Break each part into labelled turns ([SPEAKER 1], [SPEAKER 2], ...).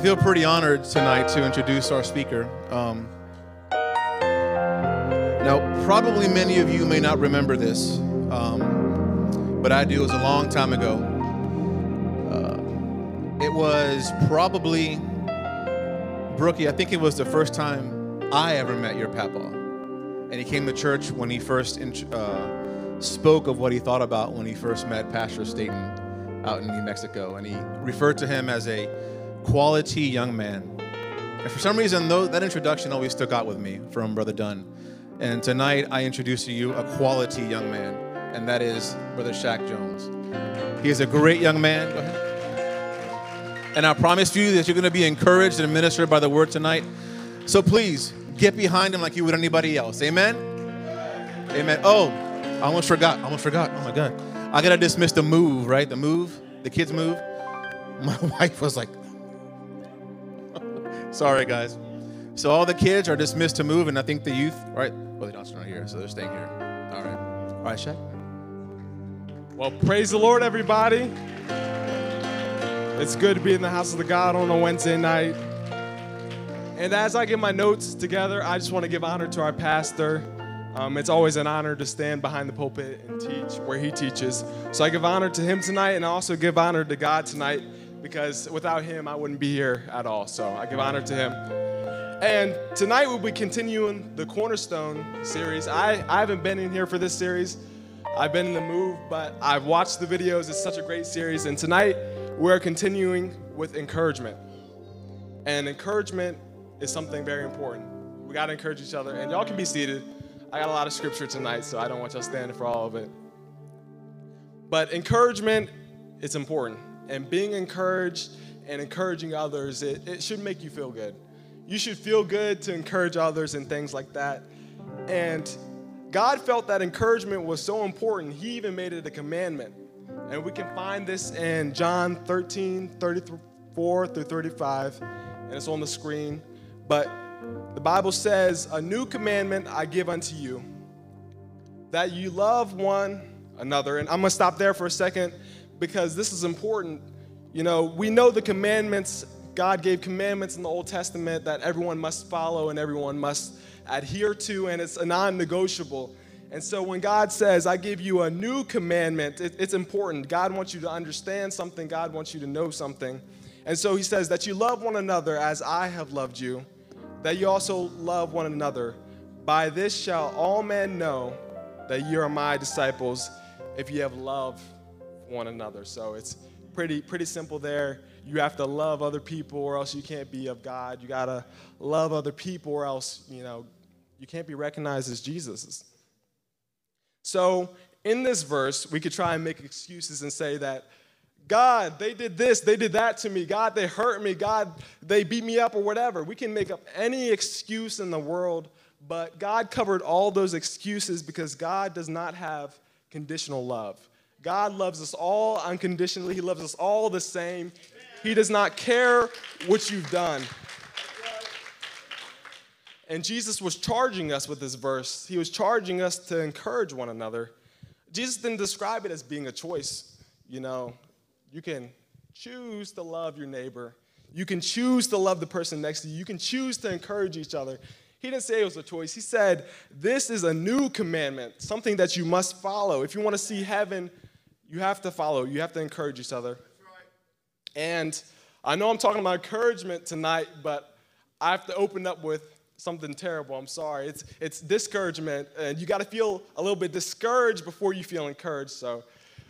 [SPEAKER 1] I feel pretty honored tonight to introduce our speaker. Um, now, probably many of you may not remember this, um, but I do. It was a long time ago. Uh, it was probably, Brookie, I think it was the first time I ever met your papa. And he came to church when he first uh, spoke of what he thought about when he first met Pastor Staten out in New Mexico, and he referred to him as a quality young man. And for some reason, though, that introduction always stuck out with me from Brother Dunn. And tonight, I introduce to you a quality young man, and that is Brother Shaq Jones. He is a great young man. And I promise you that you're going to be encouraged and ministered by the word tonight. So please get behind him like you would anybody else. Amen. Amen. Oh, I almost forgot. I almost forgot. Oh my God. I gotta dismiss the move, right? The move, the kids move. My wife was like, sorry guys. So all the kids are dismissed to move, and I think the youth, right? Well, the adults are not here, so they're staying here. All right. All right, Shaq.
[SPEAKER 2] Well, praise the Lord, everybody. It's good to be in the house of the God on a Wednesday night. And as I get my notes together, I just want to give honor to our pastor. Um, it's always an honor to stand behind the pulpit and teach where he teaches. So I give honor to him tonight, and I also give honor to God tonight because without him, I wouldn't be here at all. So I give honor to him. And tonight we'll be continuing the Cornerstone series. I, I haven't been in here for this series. I've been in the move, but I've watched the videos. It's such a great series. And tonight we're continuing with encouragement. And encouragement is something very important. We got to encourage each other. And y'all can be seated. I got a lot of scripture tonight, so I don't want y'all standing for all of it. But encouragement is important. And being encouraged and encouraging others, it, it should make you feel good. You should feel good to encourage others and things like that. And God felt that encouragement was so important, He even made it a commandment. And we can find this in John 13, 34 through 35, and it's on the screen. But the Bible says, A new commandment I give unto you, that you love one another. And I'm gonna stop there for a second because this is important. You know, we know the commandments, God gave commandments in the Old Testament that everyone must follow and everyone must adhere to, and it's a non negotiable. And so when God says, I give you a new commandment, it, it's important. God wants you to understand something, God wants you to know something. And so he says that you love one another as I have loved you that you also love one another. By this shall all men know that you are my disciples if you have love one another. So it's pretty pretty simple there. You have to love other people or else you can't be of God. You got to love other people or else, you know, you can't be recognized as Jesus. So, in this verse, we could try and make excuses and say that God, they did this, they did that to me. God, they hurt me. God, they beat me up or whatever. We can make up any excuse in the world, but God covered all those excuses because God does not have conditional love. God loves us all unconditionally, He loves us all the same. He does not care what you've done. And Jesus was charging us with this verse. He was charging us to encourage one another. Jesus didn't describe it as being a choice. You know, you can choose to love your neighbor. You can choose to love the person next to you. You can choose to encourage each other. He didn't say it was a choice. He said, This is a new commandment, something that you must follow. If you want to see heaven, you have to follow. You have to encourage each other. And I know I'm talking about encouragement tonight, but I have to open up with something terrible. I'm sorry. It's, it's discouragement, and you got to feel a little bit discouraged before you feel encouraged. So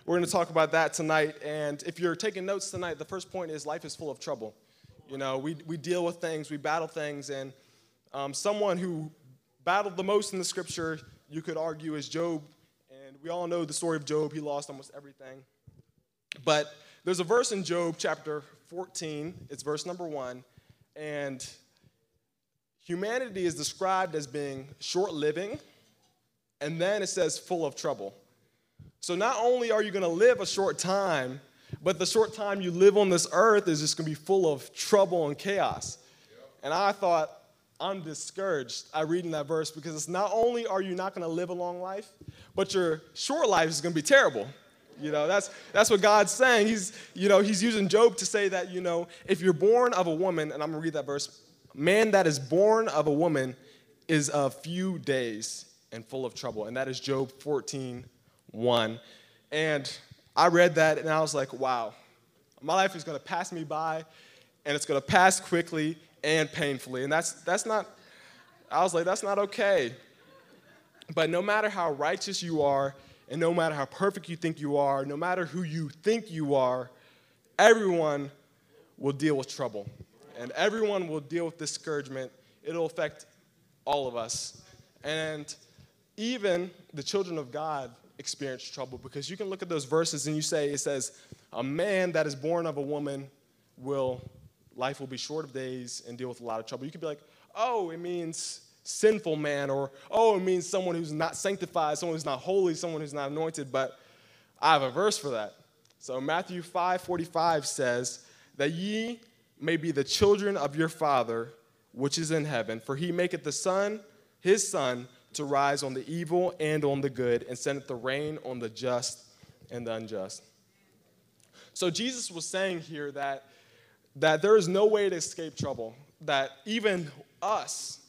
[SPEAKER 2] we're going to talk about that tonight. And if you're taking notes tonight, the first point is life is full of trouble. You know, we, we deal with things, we battle things, and um, someone who battled the most in the scripture, you could argue, is Job. We all know the story of Job. He lost almost everything. But there's a verse in Job chapter 14, it's verse number one, and humanity is described as being short living, and then it says full of trouble. So not only are you going to live a short time, but the short time you live on this earth is just going to be full of trouble and chaos. And I thought, I'm discouraged I reading that verse because it's not only are you not going to live a long life, but your short life is going to be terrible. You know, that's, that's what God's saying. He's, you know, he's using Job to say that, you know, if you're born of a woman, and I'm going to read that verse, man that is born of a woman is a few days and full of trouble. And that is Job 14, 1. And I read that and I was like, wow, my life is going to pass me by and it's going to pass quickly and painfully. And that's, that's not, I was like, that's not okay. But no matter how righteous you are, and no matter how perfect you think you are, no matter who you think you are, everyone will deal with trouble. And everyone will deal with discouragement. It'll affect all of us. And even the children of God experience trouble because you can look at those verses and you say, it says, a man that is born of a woman will life will be short of days and deal with a lot of trouble. You could be like, oh, it means sinful man, or oh, it means someone who's not sanctified, someone who's not holy, someone who's not anointed. But I have a verse for that. So Matthew 5 45 says, that ye may be the children of your Father which is in heaven, for he maketh the sun, his sun, to rise on the evil and on the good, and sendeth the rain on the just and the unjust. So Jesus was saying here that that there is no way to escape trouble, that even us,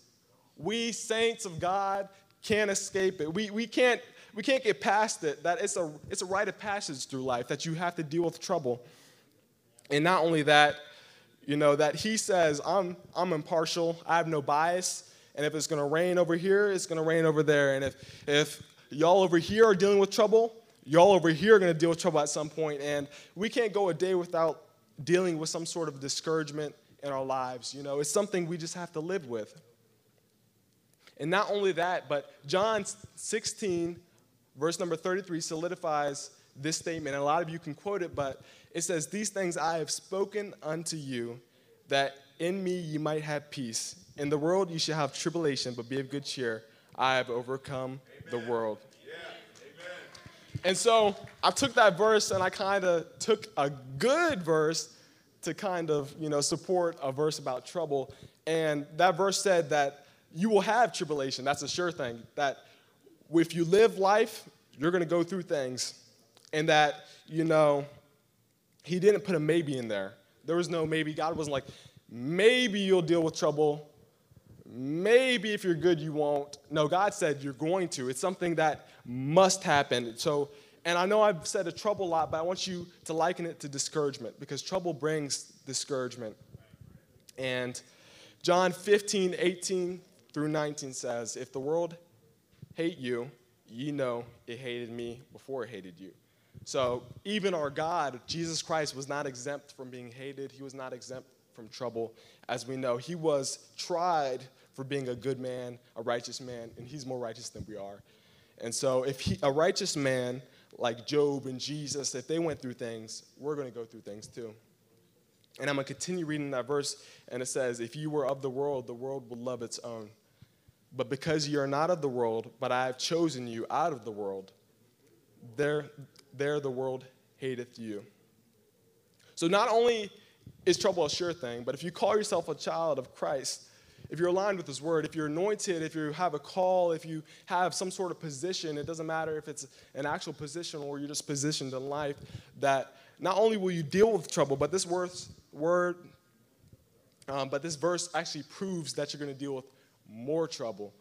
[SPEAKER 2] we saints of God, can't escape it. We, we, can't, we can't get past it, that it's a, it's a rite of passage through life, that you have to deal with trouble. And not only that, you know, that he says, I'm, I'm impartial, I have no bias, and if it's gonna rain over here, it's gonna rain over there. And if, if y'all over here are dealing with trouble, y'all over here are gonna deal with trouble at some point. And we can't go a day without dealing with some sort of discouragement in our lives. You know, it's something we just have to live with. And not only that, but John 16, verse number 33, solidifies this statement. And a lot of you can quote it, but it says, These things I have spoken unto you, that in me ye might have peace. In the world you shall have tribulation, but be of good cheer. I have overcome Amen. the world. And so I took that verse and I kind of took a good verse to kind of, you know, support a verse about trouble. And that verse said that you will have tribulation. That's a sure thing. That if you live life, you're going to go through things. And that, you know, he didn't put a maybe in there. There was no maybe. God wasn't like, maybe you'll deal with trouble. Maybe if you're good, you won't. No, God said you're going to. It's something that must happen. So, and I know I've said a trouble a lot, but I want you to liken it to discouragement because trouble brings discouragement. And John 15, 18 through 19 says, If the world hate you, ye know it hated me before it hated you. So even our God, Jesus Christ, was not exempt from being hated. He was not exempt from trouble. As we know, he was tried for being a good man, a righteous man, and he's more righteous than we are. And so, if he, a righteous man like Job and Jesus, if they went through things, we're going to go through things too. And I'm going to continue reading that verse, and it says, If you were of the world, the world would love its own. But because you are not of the world, but I have chosen you out of the world, there, there the world hateth you. So not only is trouble a sure thing, but if you call yourself a child of Christ, if you're aligned with His Word, if you're anointed, if you have a call, if you have some sort of position, it doesn't matter if it's an actual position or you're just positioned in life, that not only will you deal with trouble, but this word, um, but this verse actually proves that you're going to deal with more trouble.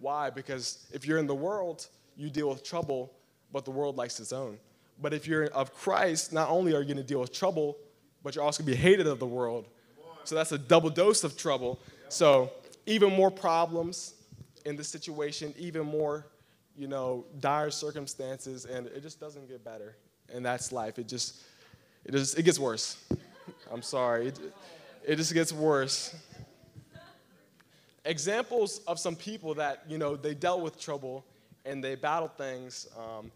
[SPEAKER 2] Why? Because if you're in the world, you deal with trouble, but the world likes its own. But if you're of Christ, not only are you going to deal with trouble, but you're also going to be hated of the world. So that's a double dose of trouble. So, even more problems in the situation, even more, you know, dire circumstances, and it just doesn't get better. And that's life. It just, it just, it gets worse. I'm sorry. It, it just gets worse. Examples of some people that, you know, they dealt with trouble and they battled things. Um,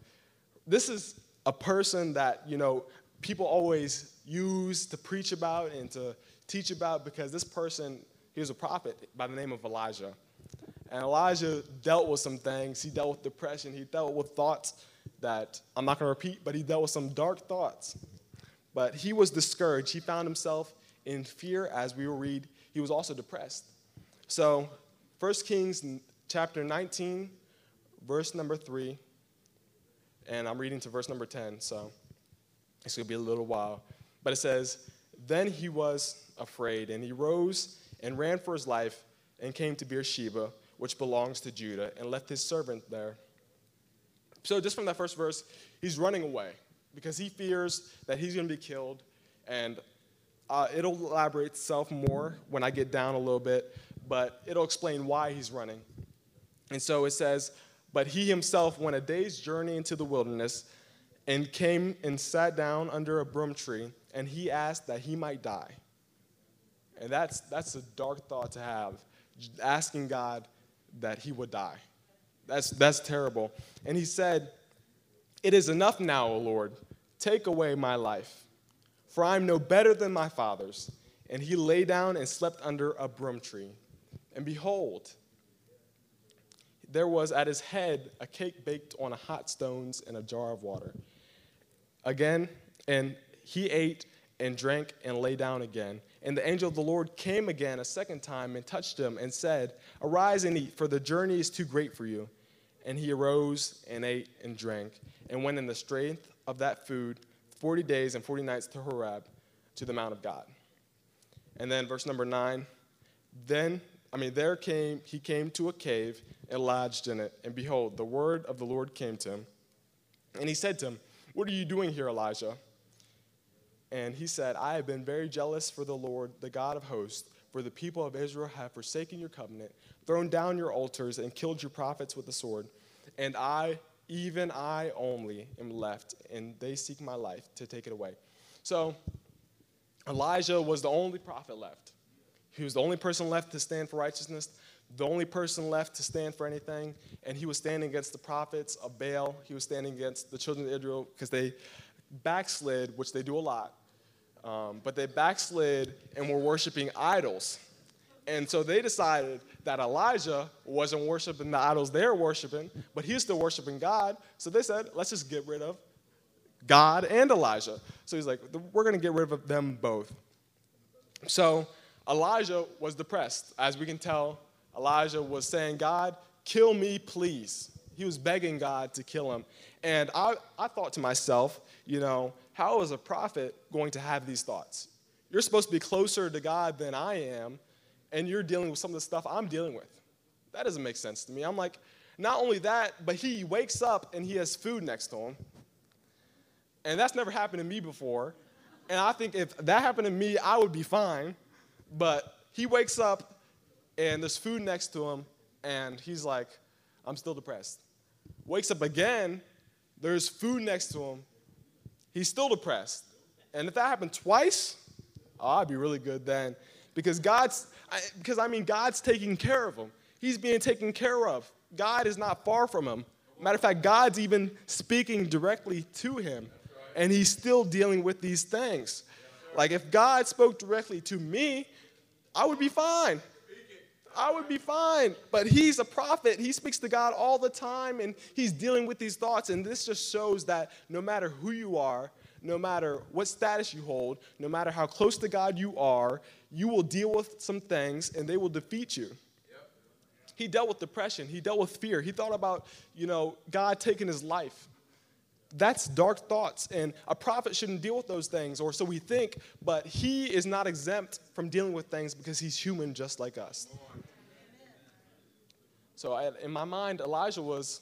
[SPEAKER 2] this is a person that, you know, people always use to preach about and to teach about because this person, he was a prophet by the name of Elijah. And Elijah dealt with some things. He dealt with depression. He dealt with thoughts that I'm not going to repeat, but he dealt with some dark thoughts. But he was discouraged. He found himself in fear, as we will read. He was also depressed. So, 1 Kings chapter 19, verse number 3, and I'm reading to verse number 10, so it's going to be a little while. But it says, Then he was afraid, and he rose and ran for his life and came to Beersheba, which belongs to Judah, and left his servant there. So, just from that first verse, he's running away because he fears that he's going to be killed. And uh, it'll elaborate itself more when I get down a little bit, but it'll explain why he's running. And so it says, But he himself went a day's journey into the wilderness and came and sat down under a broom tree, and he asked that he might die. And that's, that's a dark thought to have, asking God that he would die. That's, that's terrible. And he said, It is enough now, O Lord. Take away my life, for I am no better than my fathers. And he lay down and slept under a broom tree. And behold, there was at his head a cake baked on hot stones and a jar of water. Again, and he ate and drank and lay down again. And the angel of the Lord came again a second time and touched him and said, Arise and eat, for the journey is too great for you. And he arose and ate and drank and went in the strength of that food 40 days and 40 nights to Horeb, to the Mount of God. And then verse number 9, then, I mean, there came, he came to a cave and lodged in it. And behold, the word of the Lord came to him. And he said to him, What are you doing here, Elijah? And he said, I have been very jealous for the Lord, the God of hosts, for the people of Israel have forsaken your covenant, thrown down your altars, and killed your prophets with the sword. And I, even I only, am left, and they seek my life to take it away. So, Elijah was the only prophet left. He was the only person left to stand for righteousness, the only person left to stand for anything, and he was standing against the prophets of Baal. He was standing against the children of Israel because they backslid, which they do a lot, um, but they backslid and were worshiping idols. And so they decided that Elijah wasn't worshiping the idols they're worshiping, but he's still worshiping God. So they said, let's just get rid of God and Elijah. So he's like, we're going to get rid of them both. So Elijah was depressed. As we can tell, Elijah was saying, God, kill me, please. He was begging God to kill him. And I, I thought to myself, you know, how is a prophet going to have these thoughts? You're supposed to be closer to God than I am, and you're dealing with some of the stuff I'm dealing with. That doesn't make sense to me. I'm like, not only that, but he wakes up and he has food next to him. And that's never happened to me before. And I think if that happened to me, I would be fine. But he wakes up and there's food next to him, and he's like, I'm still depressed. Wakes up again, there's food next to him, he's still depressed. And if that happened twice, oh, I'd be really good then. Because God's, I, because I mean, God's taking care of him. He's being taken care of. God is not far from him. Matter of fact, God's even speaking directly to him, and he's still dealing with these things. Like if God spoke directly to me, I would be fine. I would be fine. But he's a prophet. He speaks to God all the time and he's dealing with these thoughts. And this just shows that no matter who you are, no matter what status you hold, no matter how close to God you are, you will deal with some things and they will defeat you. He dealt with depression. He dealt with fear. He thought about, you know, God taking his life. That's dark thoughts, and a prophet shouldn't deal with those things, or so we think, but he is not exempt from dealing with things because he's human just like us. So, I, in my mind, Elijah was,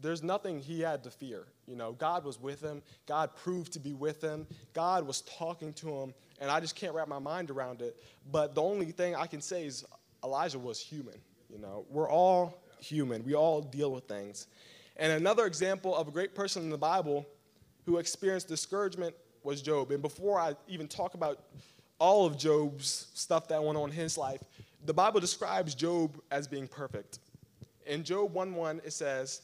[SPEAKER 2] there's nothing he had to fear. You know, God was with him, God proved to be with him, God was talking to him, and I just can't wrap my mind around it. But the only thing I can say is Elijah was human. You know, we're all human, we all deal with things. And another example of a great person in the Bible who experienced discouragement was Job. And before I even talk about all of Job's stuff that went on in his life, the Bible describes Job as being perfect. In Job 1:1, it says,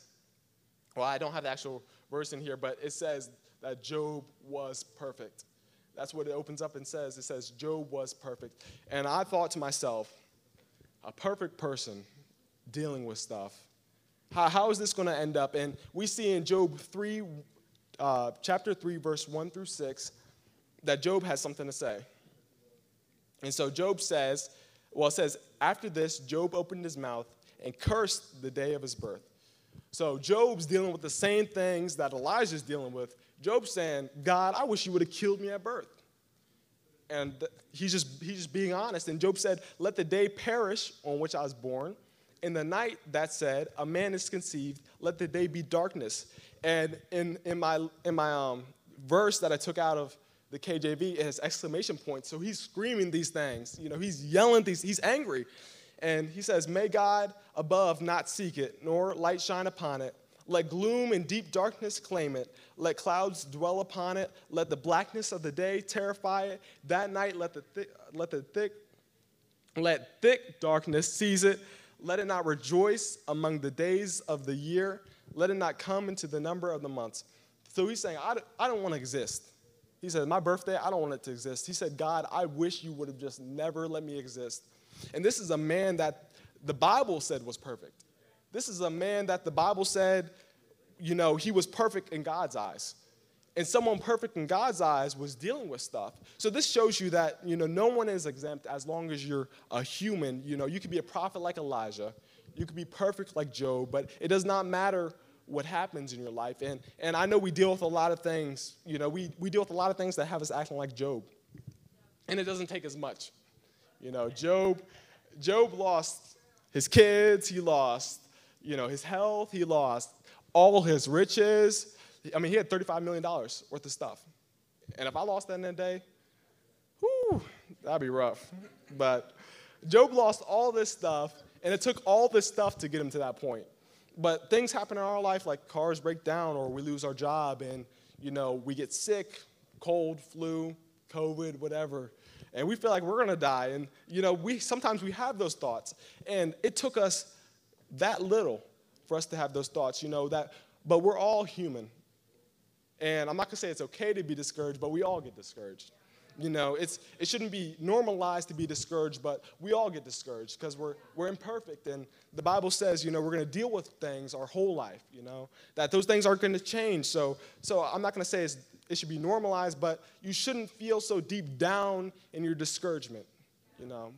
[SPEAKER 2] well, I don't have the actual verse in here, but it says that Job was perfect. That's what it opens up and says. It says, Job was perfect. And I thought to myself, a perfect person dealing with stuff. How, how is this going to end up? And we see in Job 3, uh, chapter 3, verse 1 through 6, that Job has something to say. And so Job says, well, it says, after this, Job opened his mouth and cursed the day of his birth. So Job's dealing with the same things that Elijah's dealing with. Job's saying, God, I wish you would have killed me at birth. And he's just, he's just being honest. And Job said, Let the day perish on which I was born. In the night that said, A man is conceived, let the day be darkness. And in, in my, in my um, verse that I took out of the KJV, it has exclamation points. So he's screaming these things. You know, he's yelling these, he's angry. And he says, May God above not seek it, nor light shine upon it. Let gloom and deep darkness claim it. Let clouds dwell upon it. Let the blackness of the day terrify it. That night let the, thi- let the thick let thick darkness seize it. Let it not rejoice among the days of the year. Let it not come into the number of the months. So he's saying, I, I don't want to exist. He said, My birthday, I don't want it to exist. He said, God, I wish you would have just never let me exist. And this is a man that the Bible said was perfect. This is a man that the Bible said, you know, he was perfect in God's eyes. And someone perfect in God's eyes was dealing with stuff. So this shows you that, you know, no one is exempt as long as you're a human. You know, you could be a prophet like Elijah. You could be perfect like Job, but it does not matter what happens in your life. And, and I know we deal with a lot of things, you know, we, we deal with a lot of things that have us acting like Job. And it doesn't take as much. You know, Job, Job lost his kids, he lost, you know, his health, he lost all his riches. I mean, he had $35 million worth of stuff. And if I lost that in a day, that'd be rough. But Job lost all this stuff, and it took all this stuff to get him to that point. But things happen in our life, like cars break down, or we lose our job, and you know we get sick, cold, flu, COVID, whatever, and we feel like we're gonna die. And you know we sometimes we have those thoughts, and it took us that little for us to have those thoughts. You know that, but we're all human, and I'm not gonna say it's okay to be discouraged, but we all get discouraged. You know, it's, it shouldn't be normalized to be discouraged, but we all get discouraged because we're, we're imperfect. And the Bible says, you know, we're going to deal with things our whole life, you know, that those things aren't going to change. So, so I'm not going to say it should be normalized, but you shouldn't feel so deep down in your discouragement, you know.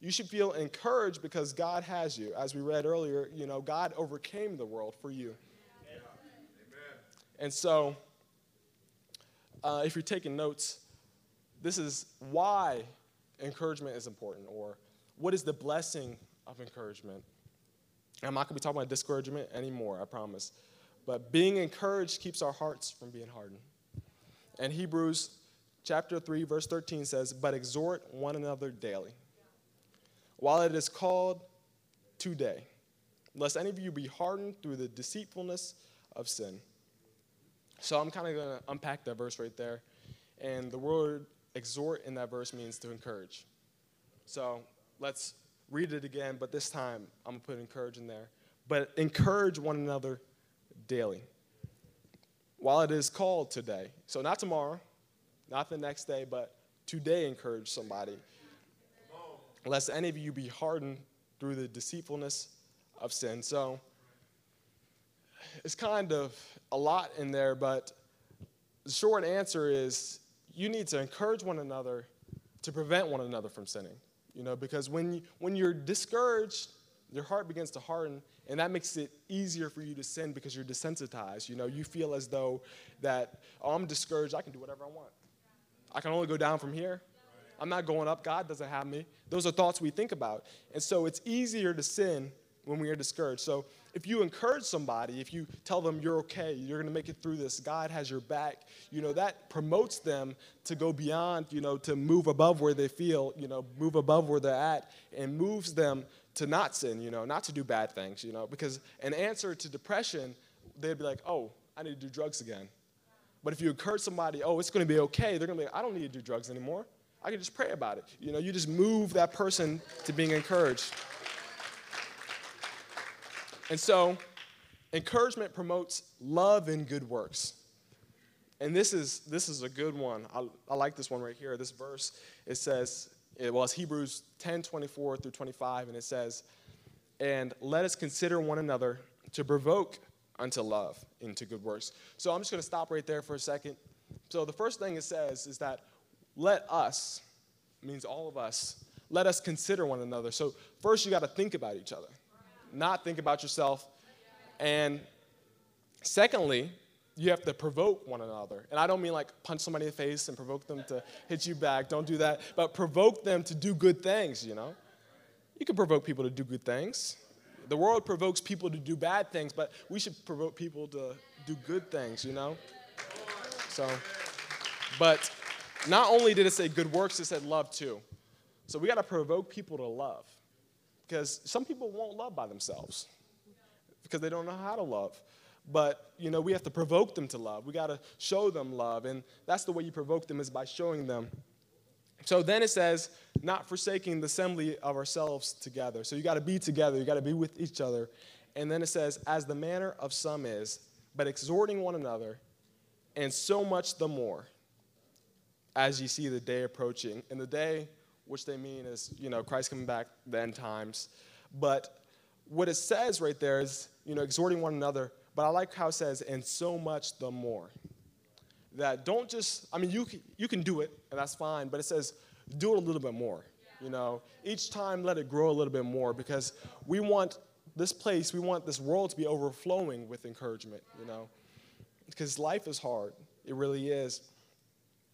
[SPEAKER 2] You should feel encouraged because God has you. As we read earlier, you know, God overcame the world for you. Amen. And so, uh, if you're taking notes, this is why encouragement is important, or what is the blessing of encouragement. I'm not going to be talking about discouragement anymore, I promise. But being encouraged keeps our hearts from being hardened. And Hebrews chapter 3, verse 13 says, But exhort one another daily, while it is called today, lest any of you be hardened through the deceitfulness of sin. So I'm kind of going to unpack that verse right there. And the word exhort in that verse means to encourage. So let's read it again, but this time I'm going to put encourage in there. But encourage one another daily. While it is called today. So not tomorrow, not the next day, but today encourage somebody. Lest any of you be hardened through the deceitfulness of sin. So it's kind of a lot in there, but the short answer is you need to encourage one another to prevent one another from sinning. You know, because when, you, when you're discouraged, your heart begins to harden, and that makes it easier for you to sin because you're desensitized. You know, you feel as though that, oh, I'm discouraged, I can do whatever I want. I can only go down from here. I'm not going up. God doesn't have me. Those are thoughts we think about. And so it's easier to sin when we are discouraged. So if you encourage somebody, if you tell them you're okay, you're going to make it through this, God has your back, you know, that promotes them to go beyond, you know, to move above where they feel, you know, move above where they're at and moves them to not sin, you know, not to do bad things, you know, because an answer to depression, they'd be like, oh, I need to do drugs again. But if you encourage somebody, oh, it's going to be okay, they're going to be like, I don't need to do drugs anymore. I can just pray about it. You know, you just move that person to being encouraged. And so, encouragement promotes love and good works. And this is this is a good one. I, I like this one right here. This verse it says it was Hebrews 10, 24 through 25, and it says, And let us consider one another to provoke unto love into good works. So I'm just gonna stop right there for a second. So the first thing it says is that let us means all of us, let us consider one another. So first you gotta think about each other, not think about yourself. And secondly, you have to provoke one another. And I don't mean like punch somebody in the face and provoke them to hit you back. Don't do that. But provoke them to do good things, you know? You can provoke people to do good things. The world provokes people to do bad things, but we should provoke people to do good things, you know? So, but not only did it say good works, it said love too. So we got to provoke people to love. Because some people won't love by themselves because they don't know how to love. But, you know, we have to provoke them to love. We got to show them love. And that's the way you provoke them is by showing them. So then it says, not forsaking the assembly of ourselves together. So you got to be together. You got to be with each other. And then it says, as the manner of some is, but exhorting one another, and so much the more as you see the day approaching. And the day, which they mean is, you know, Christ coming back, the end times. But what it says right there is, you know, exhorting one another but I like how it says, and so much the more. That don't just, I mean, you, you can do it, and that's fine, but it says, do it a little bit more. You know, each time let it grow a little bit more because we want this place, we want this world to be overflowing with encouragement, you know, because life is hard. It really is.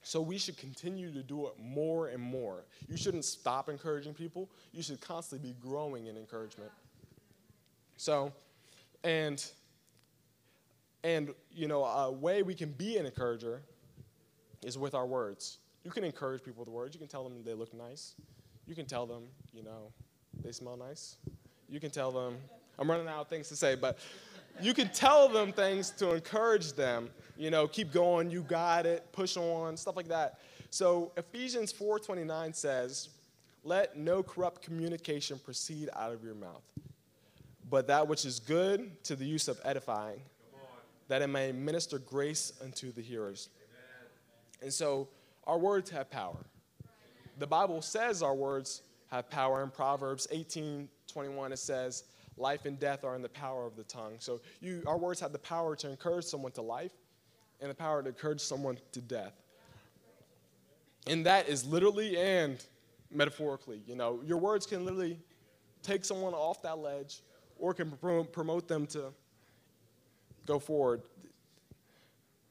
[SPEAKER 2] So we should continue to do it more and more. You shouldn't stop encouraging people. You should constantly be growing in encouragement. So, and and, you know, a way we can be an encourager is with our words. You can encourage people with words. You can tell them they look nice. You can tell them, you know, they smell nice. You can tell them, I'm running out of things to say, but you can tell them things to encourage them. You know, keep going, you got it, push on, stuff like that. So Ephesians 4:29 says, "Let no corrupt communication proceed out of your mouth, but that which is good to the use of edifying, that it may minister grace unto the hearers. Amen. And so our words have power. The Bible says our words have power. In Proverbs 18:21 it says, Life and death are in the power of the tongue. So you, our words have the power to encourage someone to life and the power to encourage someone to death. And that is literally and metaphorically. You know, your words can literally take someone off that ledge or can promote them to go forward.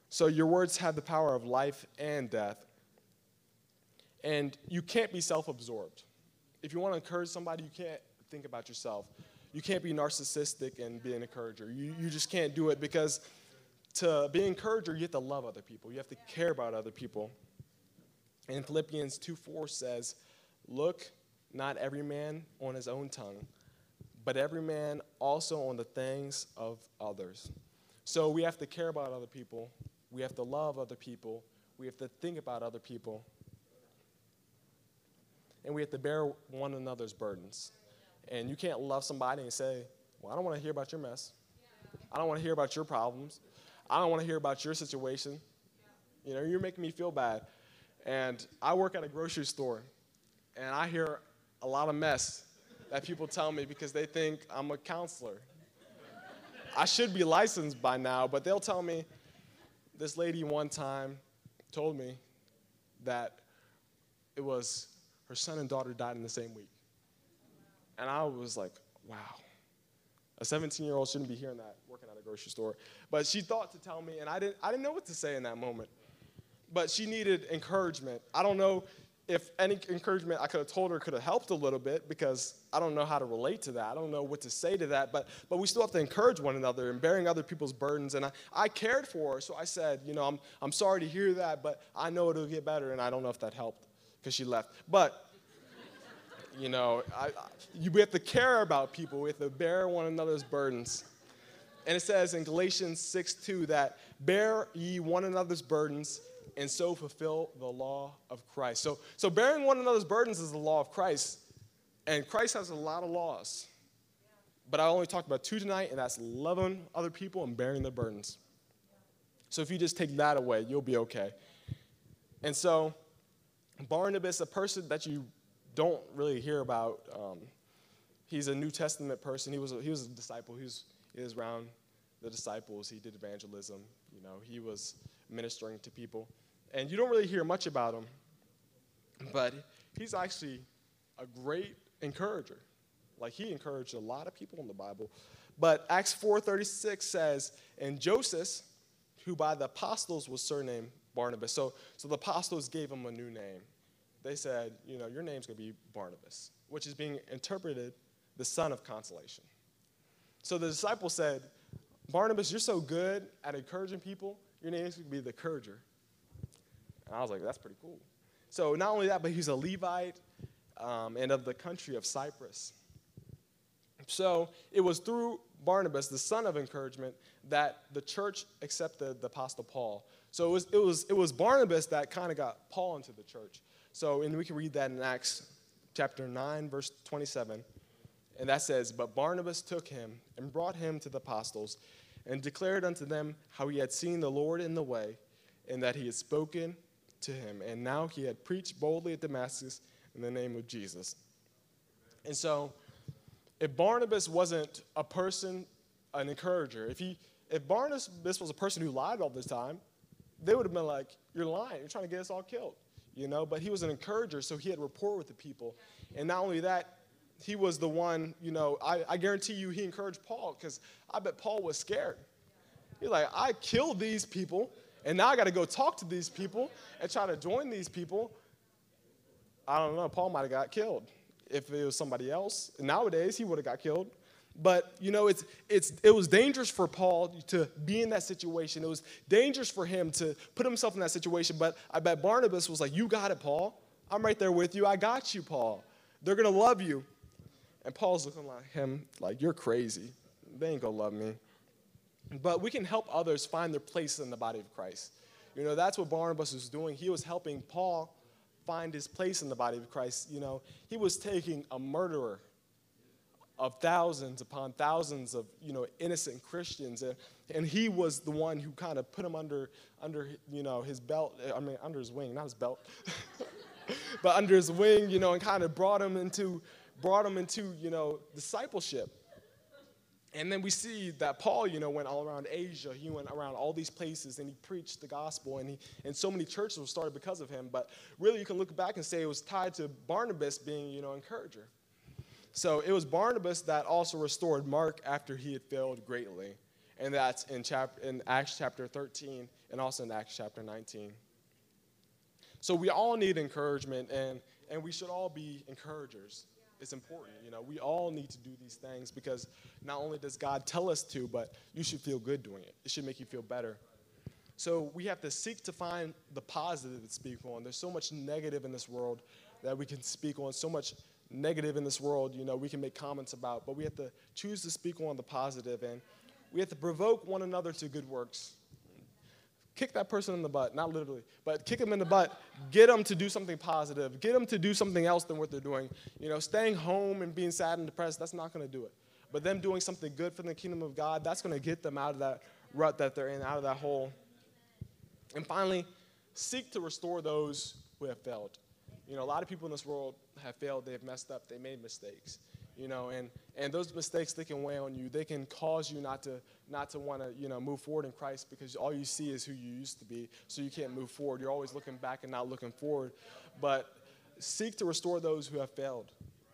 [SPEAKER 2] So your words have the power of life and death. And you can't be self absorbed. If you want to encourage somebody, you can't think about yourself. You can't be narcissistic and be an encourager. You, you just can't do it because to be an encourager, you have to love other people, you have to care about other people. And Philippians 2 4 says, Look not every man on his own tongue, but every man also on the things of others. So we have to care about other people. We have to love other people. We have to think about other people. And we have to bear one another's burdens. And you can't love somebody and say, Well, I don't want to hear about your mess. I don't want to hear about your problems. I don't want to hear about your situation. You know, you're making me feel bad. And I work at a grocery store, and I hear a lot of mess that people tell me because they think I'm a counselor. I should be licensed by now, but they'll tell me this lady one time told me that it was her son and daughter died in the same week. And I was like, wow. A 17 year old shouldn't be hearing that working at a grocery store. But she thought to tell me, and I didn't, I didn't know what to say in that moment. But she needed encouragement. I don't know if any encouragement I could have told her could have helped a little bit because I don't know how to relate to that. I don't know what to say to that, but, but we still have to encourage one another and bearing other people's burdens. And I, I cared for her, so I said, you know, I'm, I'm sorry to hear that, but I know it'll get better. And I don't know if that helped because she left. But, you know, I, I, we have to care about people, we have to bear one another's burdens. And it says in Galatians 6 2 that bear ye one another's burdens and so fulfill the law of Christ. So, so bearing one another's burdens is the law of Christ, and Christ has a lot of laws. But I only talked about two tonight, and that's loving other people and bearing their burdens. So if you just take that away, you'll be okay. And so Barnabas, a person that you don't really hear about, um, he's a New Testament person. He was a, he was a disciple. He was, he was around the disciples. He did evangelism. You know, he was ministering to people. And you don't really hear much about him, but he's actually a great encourager. Like he encouraged a lot of people in the Bible. But Acts 4:36 says, "And Joseph, who by the apostles was surnamed Barnabas." So, so the apostles gave him a new name. They said, you know, your name's going to be Barnabas, which is being interpreted the son of consolation. So the disciples said, Barnabas, you're so good at encouraging people, your name's going to be the encourager. And I was like, that's pretty cool. So not only that, but he's a Levite um, and of the country of Cyprus. So it was through Barnabas, the son of encouragement, that the church accepted the Apostle Paul. So it was, it was, it was Barnabas that kind of got Paul into the church. So, and we can read that in Acts chapter 9, verse 27. And that says, But Barnabas took him and brought him to the apostles and declared unto them how he had seen the Lord in the way and that he had spoken to him. And now he had preached boldly at Damascus in the name of Jesus. And so, if Barnabas wasn't a person, an encourager, if, he, if Barnabas was a person who lied all the time, they would have been like, You're lying. You're trying to get us all killed. You know, but he was an encourager, so he had rapport with the people. And not only that, he was the one, you know, I, I guarantee you he encouraged Paul because I bet Paul was scared. He's like, I killed these people, and now I got to go talk to these people and try to join these people. I don't know, Paul might have got killed if it was somebody else. Nowadays, he would have got killed. But you know, it's, it's, it was dangerous for Paul to be in that situation. It was dangerous for him to put himself in that situation. But I bet Barnabas was like, You got it, Paul. I'm right there with you. I got you, Paul. They're going to love you. And Paul's looking like him, like, You're crazy. They ain't going to love me. But we can help others find their place in the body of Christ. You know, that's what Barnabas was doing. He was helping Paul find his place in the body of Christ. You know, he was taking a murderer of thousands upon thousands of you know innocent Christians, and, and he was the one who kind of put him under under you know his belt. I mean under his wing, not his belt, but under his wing, you know, and kind of brought him into brought him into you know discipleship. And then we see that Paul, you know, went all around Asia. He went around all these places and he preached the gospel, and, he, and so many churches were started because of him. But really, you can look back and say it was tied to Barnabas being, you know, encourager. So it was Barnabas that also restored Mark after he had failed greatly. And that's in, chap- in Acts chapter 13 and also in Acts chapter 19. So we all need encouragement, and, and we should all be encouragers. It's important. You know, we all need to do these things because not only does God tell us to, but you should feel good doing it. It should make you feel better. So we have to seek to find the positive to speak on. There's so much negative in this world that we can speak on, so much negative in this world, you know, we can make comments about, but we have to choose to speak on the positive and we have to provoke one another to good works. Kick that person in the butt, not literally, but kick them in the butt. Get them to do something positive. Get them to do something else than what they're doing. You know, staying home and being sad and depressed, that's not going to do it. But them doing something good for the kingdom of God, that's going to get them out of that rut that they're in, out of that hole. And finally, seek to restore those who have failed. You know, a lot of people in this world have failed, they've messed up, they made mistakes. You know, and, and those mistakes they can weigh on you. They can cause you not to not to want to, you know, move forward in Christ because all you see is who you used to be, so you can't move forward. You're always looking back and not looking forward. But seek to restore those who have failed.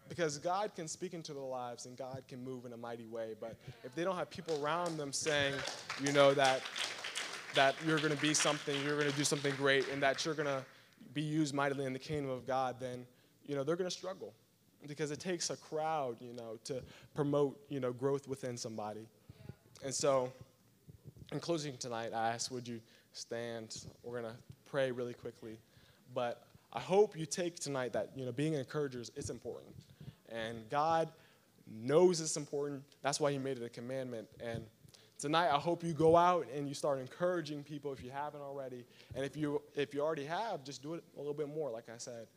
[SPEAKER 2] Because God can speak into their lives and God can move in a mighty way. But if they don't have people around them saying, you know, that that you're going to be something, you're going to do something great, and that you're going to be used mightily in the kingdom of God, then you know they're going to struggle because it takes a crowd, you know, to promote you know growth within somebody. And so, in closing tonight, I ask, would you stand? We're going to pray really quickly, but I hope you take tonight that you know being encouragers is important, and God knows it's important. That's why He made it a commandment and tonight i hope you go out and you start encouraging people if you haven't already and if you if you already have just do it a little bit more like i said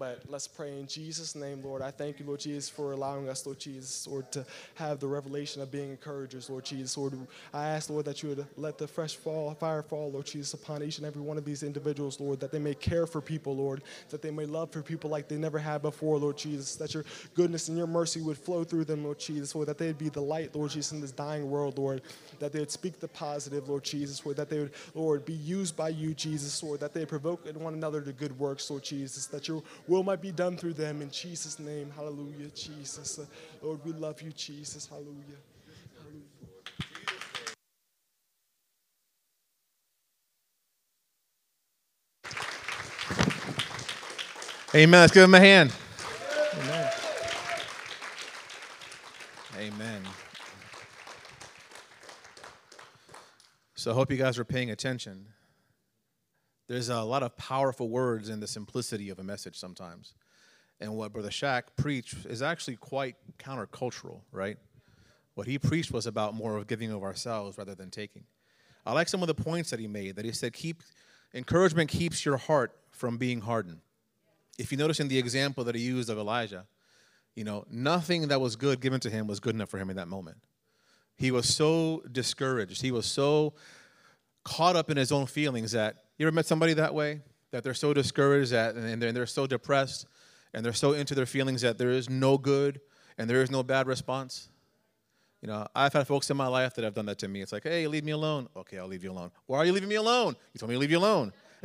[SPEAKER 2] But let's pray in Jesus' name, Lord. I thank you, Lord Jesus, for allowing us, Lord Jesus, Lord, to have the revelation of being encouragers, Lord Jesus. Lord, I ask, Lord, that you would let the fresh fall, fire fall, Lord Jesus, upon each and every one of these individuals, Lord, that they may care for people, Lord, that they may love for people like they never had before, Lord Jesus, that your goodness and your mercy would flow through them, Lord Jesus, Lord, that they'd be the light, Lord Jesus, in this dying world, Lord, that they would speak the positive, Lord Jesus, Lord, that they would, Lord, be used by you, Jesus, Lord, that they provoke one another to good works, Lord Jesus, that your will might be done through them in Jesus' name. Hallelujah, Jesus. Lord, we love you, Jesus. Hallelujah.
[SPEAKER 1] Amen. Let's give him a hand. Amen. Amen. So I hope you guys are paying attention. There's a lot of powerful words in the simplicity of a message sometimes. And what Brother Shaq preached is actually quite countercultural, right? What he preached was about more of giving of ourselves rather than taking. I like some of the points that he made that he said keep encouragement keeps your heart from being hardened. If you notice in the example that he used of Elijah, you know, nothing that was good given to him was good enough for him in that moment. He was so discouraged. He was so caught up in his own feelings that you ever met somebody that way? That they're so discouraged that, and they're, they're so depressed and they're so into their feelings that there is no good and there is no bad response? You know, I've had folks in my life that have done that to me. It's like, hey, leave me alone. Okay, I'll leave you alone. Why are you leaving me alone? You told me to leave you alone.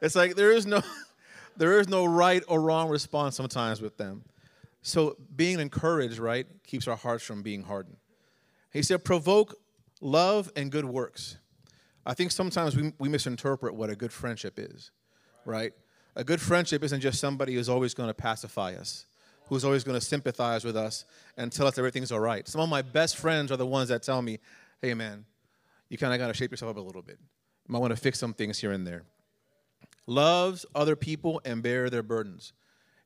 [SPEAKER 1] it's like there is no there is no right or wrong response sometimes with them. So being encouraged, right, keeps our hearts from being hardened. He said, provoke love and good works. I think sometimes we, we misinterpret what a good friendship is, right? A good friendship isn't just somebody who's always going to pacify us, who's always going to sympathize with us and tell us everything's all right. Some of my best friends are the ones that tell me, hey, man, you kind of got to shape yourself up a little bit. You might want to fix some things here and there. Loves other people and bear their burdens.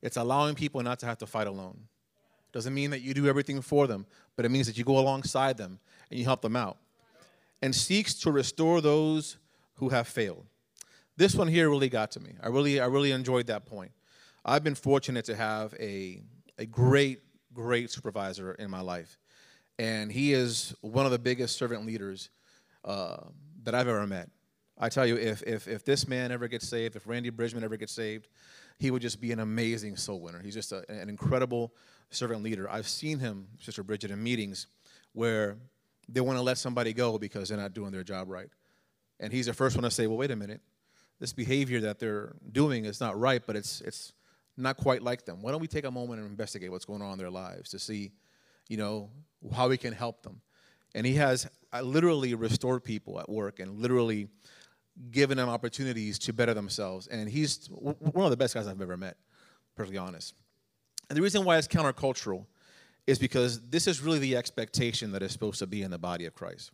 [SPEAKER 1] It's allowing people not to have to fight alone. Doesn't mean that you do everything for them, but it means that you go alongside them and you help them out and seeks to restore those who have failed. This one here really got to me. I really, I really enjoyed that point. I've been fortunate to have a, a great, great supervisor in my life. And he is one of the biggest servant leaders uh, that I've ever met. I tell you, if, if, if this man ever gets saved, if Randy Bridgman ever gets saved, he would just be an amazing soul winner. He's just a, an incredible servant leader. I've seen him, Sister Bridget, in meetings where they want to let somebody go because they're not doing their job right. And he's the first one to say, well, wait a minute. This behavior that they're doing is not right, but it's, it's not quite like them. Why don't we take a moment and investigate what's going on in their lives to see, you know, how we can help them? And he has uh, literally restored people at work and literally given them opportunities to better themselves. And he's one of the best guys I've ever met, perfectly honest. And the reason why it's countercultural is because this is really the expectation that is supposed to be in the body of Christ.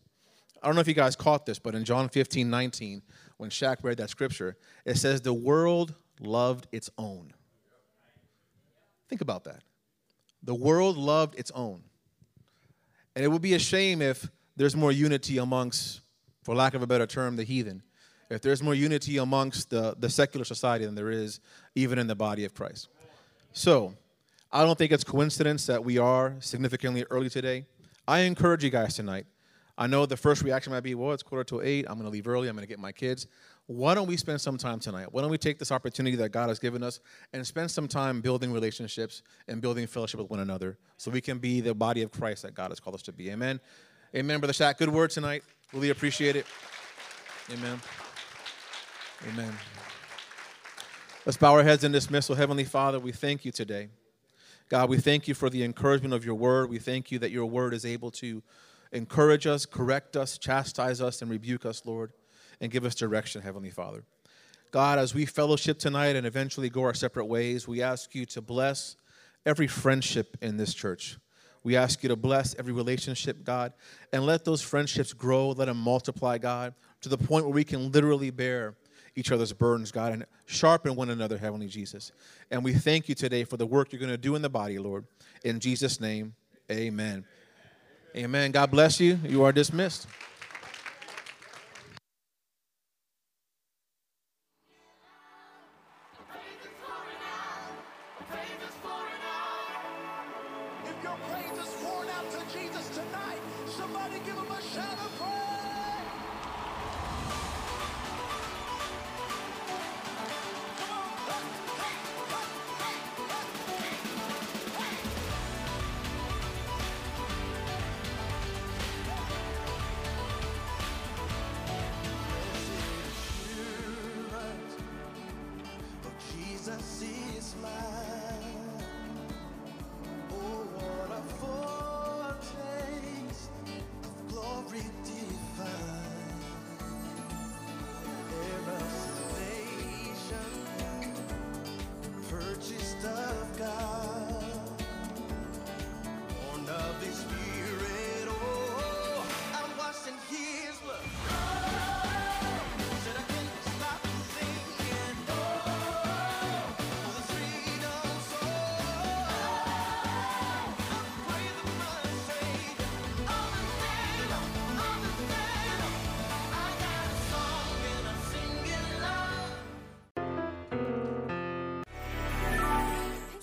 [SPEAKER 1] I don't know if you guys caught this, but in John 15, 19, when Shaq read that scripture, it says, The world loved its own. Think about that. The world loved its own. And it would be a shame if there's more unity amongst, for lack of a better term, the heathen. If there's more unity amongst the, the secular society than there is even in the body of Christ. So, I don't think it's coincidence that we are significantly early today. I encourage you guys tonight. I know the first reaction might be, well, it's quarter to eight. I'm going to leave early. I'm going to get my kids. Why don't we spend some time tonight? Why don't we take this opportunity that God has given us and spend some time building relationships and building fellowship with one another so we can be the body of Christ that God has called us to be? Amen. Amen, Brother Shaq. Good word tonight. Really appreciate it. Amen. Amen. Let's bow our heads in dismissal. Heavenly Father, we thank you today. God, we thank you for the encouragement of your word. We thank you that your word is able to encourage us, correct us, chastise us, and rebuke us, Lord, and give us direction, Heavenly Father. God, as we fellowship tonight and eventually go our separate ways, we ask you to bless every friendship in this church. We ask you to bless every relationship, God, and let those friendships grow, let them multiply, God, to the point where we can literally bear each other's burdens, God, and sharpen one another, Heavenly Jesus. And we thank you today for the work you're going to do in the body, Lord. In Jesus' name, amen. Amen. God bless you. You are dismissed.